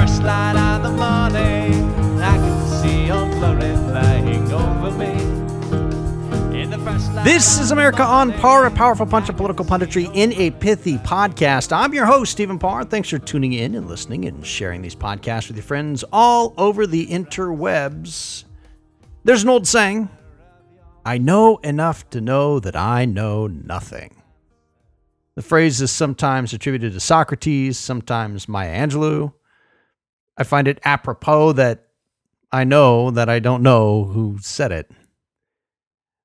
first light of the morning, I can see your flying over me. In the first light This is America on Par, a powerful punch of political punditry in a pithy podcast. I'm your host, Stephen Parr. Thanks for tuning in and listening and sharing these podcasts with your friends all over the interwebs. There's an old saying I know enough to know that I know nothing. The phrase is sometimes attributed to Socrates, sometimes Maya Angelou. I find it apropos that I know that I don't know who said it.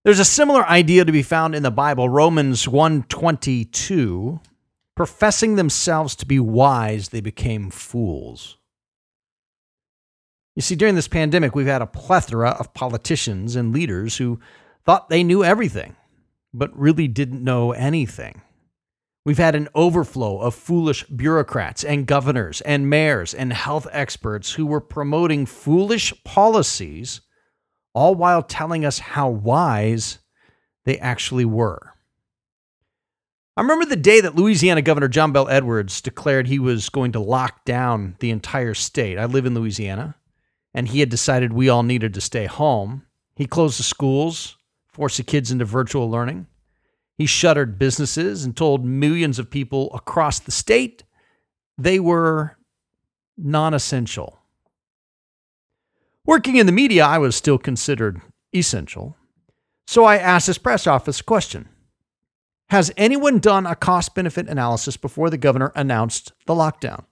There's a similar idea to be found in the Bible, Romans 122, professing themselves to be wise, they became fools. You see, during this pandemic, we've had a plethora of politicians and leaders who thought they knew everything, but really didn't know anything. We've had an overflow of foolish bureaucrats and governors and mayors and health experts who were promoting foolish policies, all while telling us how wise they actually were. I remember the day that Louisiana Governor John Bell Edwards declared he was going to lock down the entire state. I live in Louisiana, and he had decided we all needed to stay home. He closed the schools, forced the kids into virtual learning. He shuttered businesses and told millions of people across the state they were non essential. Working in the media, I was still considered essential. So I asked his press office a question Has anyone done a cost benefit analysis before the governor announced the lockdown?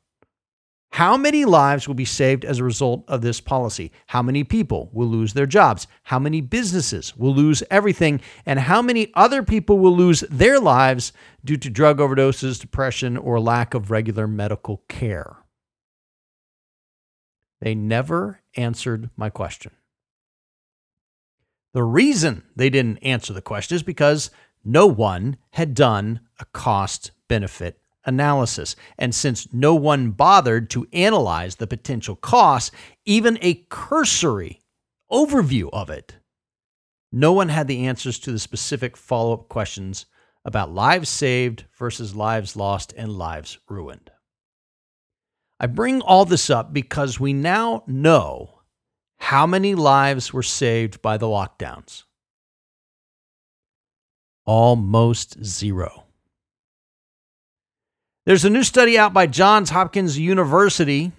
How many lives will be saved as a result of this policy? How many people will lose their jobs? How many businesses will lose everything? And how many other people will lose their lives due to drug overdoses, depression, or lack of regular medical care? They never answered my question. The reason they didn't answer the question is because no one had done a cost benefit analysis. And since no one bothered to analyze the potential costs, even a cursory overview of it, no one had the answers to the specific follow up questions about lives saved versus lives lost and lives ruined. I bring all this up because we now know how many lives were saved by the lockdowns. Almost zero. There's a new study out by Johns Hopkins University.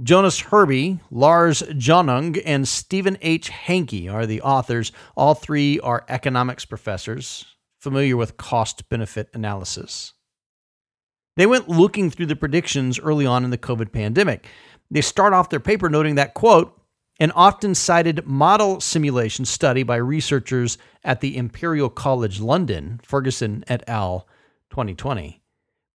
Jonas Herby, Lars Jonung, and Stephen H. Hanke are the authors. All three are economics professors familiar with cost benefit analysis. They went looking through the predictions early on in the COVID pandemic. They start off their paper noting that, quote, an often cited model simulation study by researchers at the Imperial College London, Ferguson et al., 2020,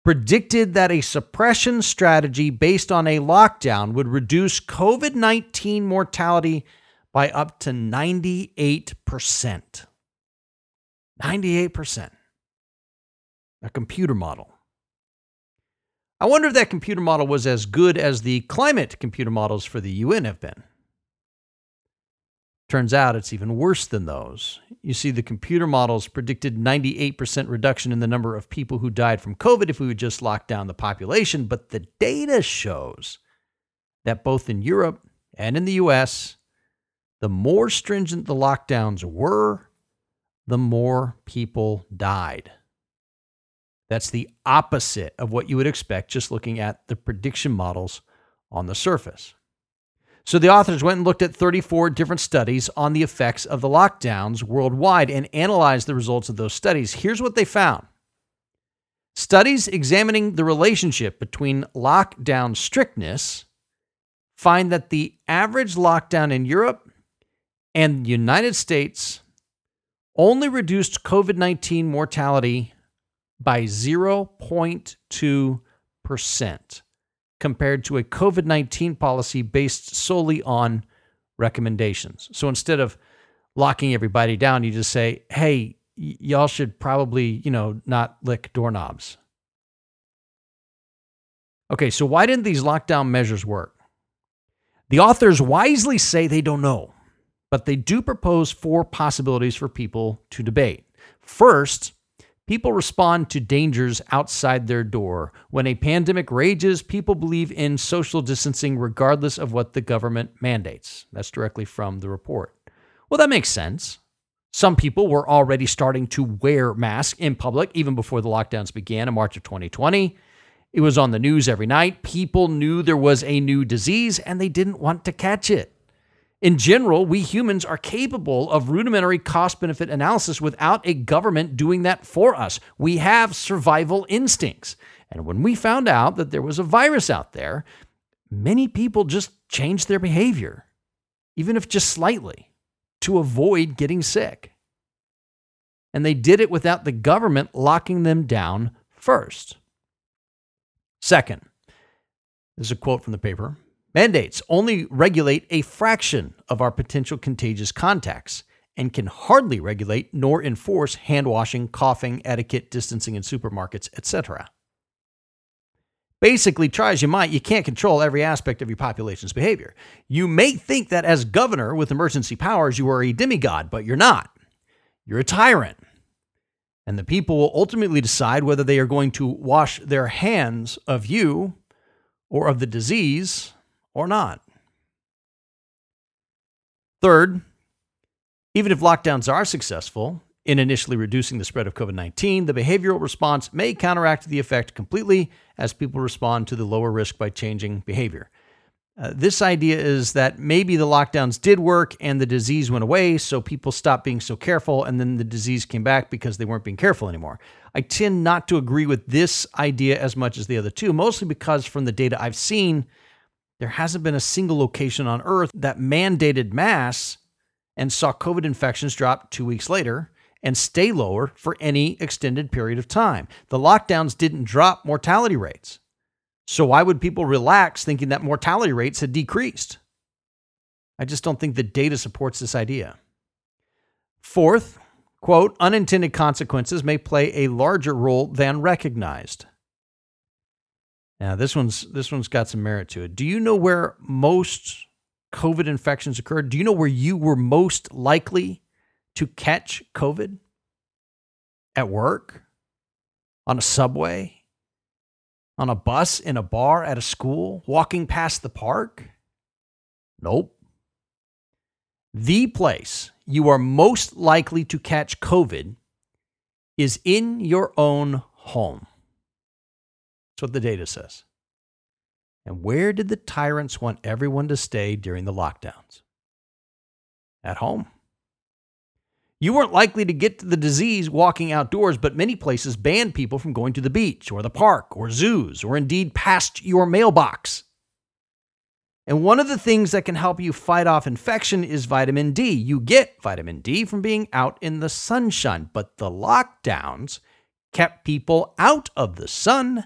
predicted that a suppression strategy based on a lockdown would reduce COVID 19 mortality by up to 98%. 98%. A computer model. I wonder if that computer model was as good as the climate computer models for the UN have been. Turns out it's even worse than those. You see, the computer models predicted 98% reduction in the number of people who died from COVID if we would just lock down the population, but the data shows that both in Europe and in the US, the more stringent the lockdowns were, the more people died. That's the opposite of what you would expect just looking at the prediction models on the surface. So the authors went and looked at 34 different studies on the effects of the lockdowns worldwide and analyzed the results of those studies. Here's what they found studies examining the relationship between lockdown strictness find that the average lockdown in Europe and the United States only reduced COVID 19 mortality by 0.2% compared to a COVID 19 policy based solely on recommendations. So instead of locking everybody down, you just say, hey, y- y'all should probably, you know, not lick doorknobs. Okay, so why didn't these lockdown measures work? The authors wisely say they don't know, but they do propose four possibilities for people to debate. First, People respond to dangers outside their door. When a pandemic rages, people believe in social distancing regardless of what the government mandates. That's directly from the report. Well, that makes sense. Some people were already starting to wear masks in public even before the lockdowns began in March of 2020. It was on the news every night. People knew there was a new disease and they didn't want to catch it. In general, we humans are capable of rudimentary cost benefit analysis without a government doing that for us. We have survival instincts. And when we found out that there was a virus out there, many people just changed their behavior, even if just slightly, to avoid getting sick. And they did it without the government locking them down first. Second, this is a quote from the paper Mandates only regulate a fraction of our potential contagious contacts and can hardly regulate nor enforce hand washing, coughing, etiquette, distancing in supermarkets, etc. Basically, try as you might, you can't control every aspect of your population's behavior. You may think that as governor with emergency powers, you are a demigod, but you're not. You're a tyrant. And the people will ultimately decide whether they are going to wash their hands of you or of the disease or not. Third, even if lockdowns are successful in initially reducing the spread of COVID 19, the behavioral response may counteract the effect completely as people respond to the lower risk by changing behavior. Uh, this idea is that maybe the lockdowns did work and the disease went away, so people stopped being so careful, and then the disease came back because they weren't being careful anymore. I tend not to agree with this idea as much as the other two, mostly because from the data I've seen, there hasn't been a single location on Earth that mandated masks and saw COVID infections drop two weeks later and stay lower for any extended period of time. The lockdowns didn't drop mortality rates. So why would people relax thinking that mortality rates had decreased? I just don't think the data supports this idea. Fourth, quote, unintended consequences may play a larger role than recognized. Now this one's this one's got some merit to it. Do you know where most COVID infections occurred? Do you know where you were most likely to catch COVID? At work? On a subway? On a bus, in a bar, at a school, walking past the park? Nope. The place you are most likely to catch COVID is in your own home. That's what the data says. And where did the tyrants want everyone to stay during the lockdowns? At home. You weren't likely to get to the disease walking outdoors, but many places banned people from going to the beach or the park or zoos or indeed past your mailbox. And one of the things that can help you fight off infection is vitamin D. You get vitamin D from being out in the sunshine, but the lockdowns kept people out of the sun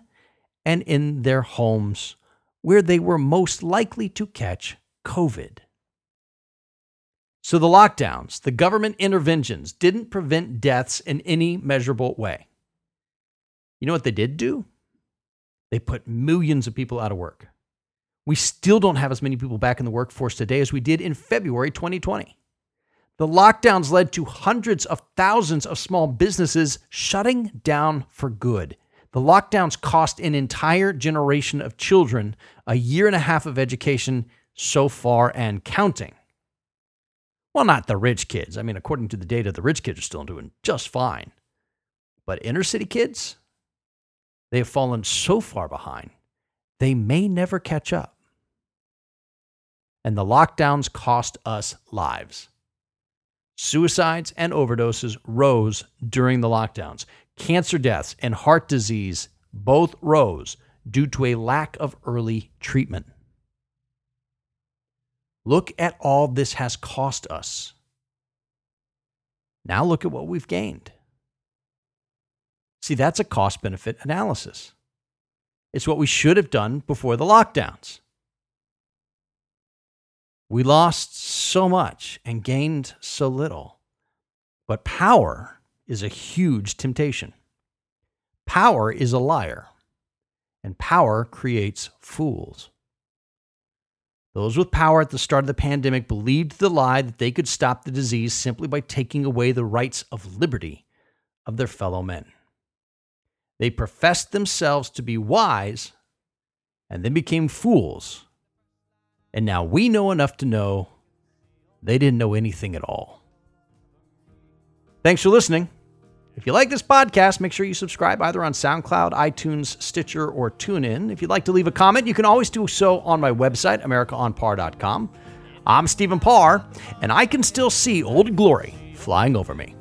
and in their homes where they were most likely to catch COVID. So the lockdowns, the government interventions didn't prevent deaths in any measurable way. You know what they did do? They put millions of people out of work. We still don't have as many people back in the workforce today as we did in February 2020. The lockdowns led to hundreds of thousands of small businesses shutting down for good the lockdowns cost an entire generation of children a year and a half of education so far and counting. Well, not the rich kids. I mean, according to the data, the rich kids are still doing just fine. But inner city kids, they have fallen so far behind, they may never catch up. And the lockdowns cost us lives. Suicides and overdoses rose during the lockdowns. Cancer deaths and heart disease both rose due to a lack of early treatment. Look at all this has cost us. Now look at what we've gained. See, that's a cost benefit analysis. It's what we should have done before the lockdowns. We lost so much and gained so little. But power is a huge temptation. Power is a liar, and power creates fools. Those with power at the start of the pandemic believed the lie that they could stop the disease simply by taking away the rights of liberty of their fellow men. They professed themselves to be wise and then became fools. And now we know enough to know they didn't know anything at all. Thanks for listening. If you like this podcast, make sure you subscribe either on SoundCloud, iTunes, Stitcher, or TuneIn. If you'd like to leave a comment, you can always do so on my website, AmericaOnPar.com. I'm Stephen Parr, and I can still see Old Glory flying over me.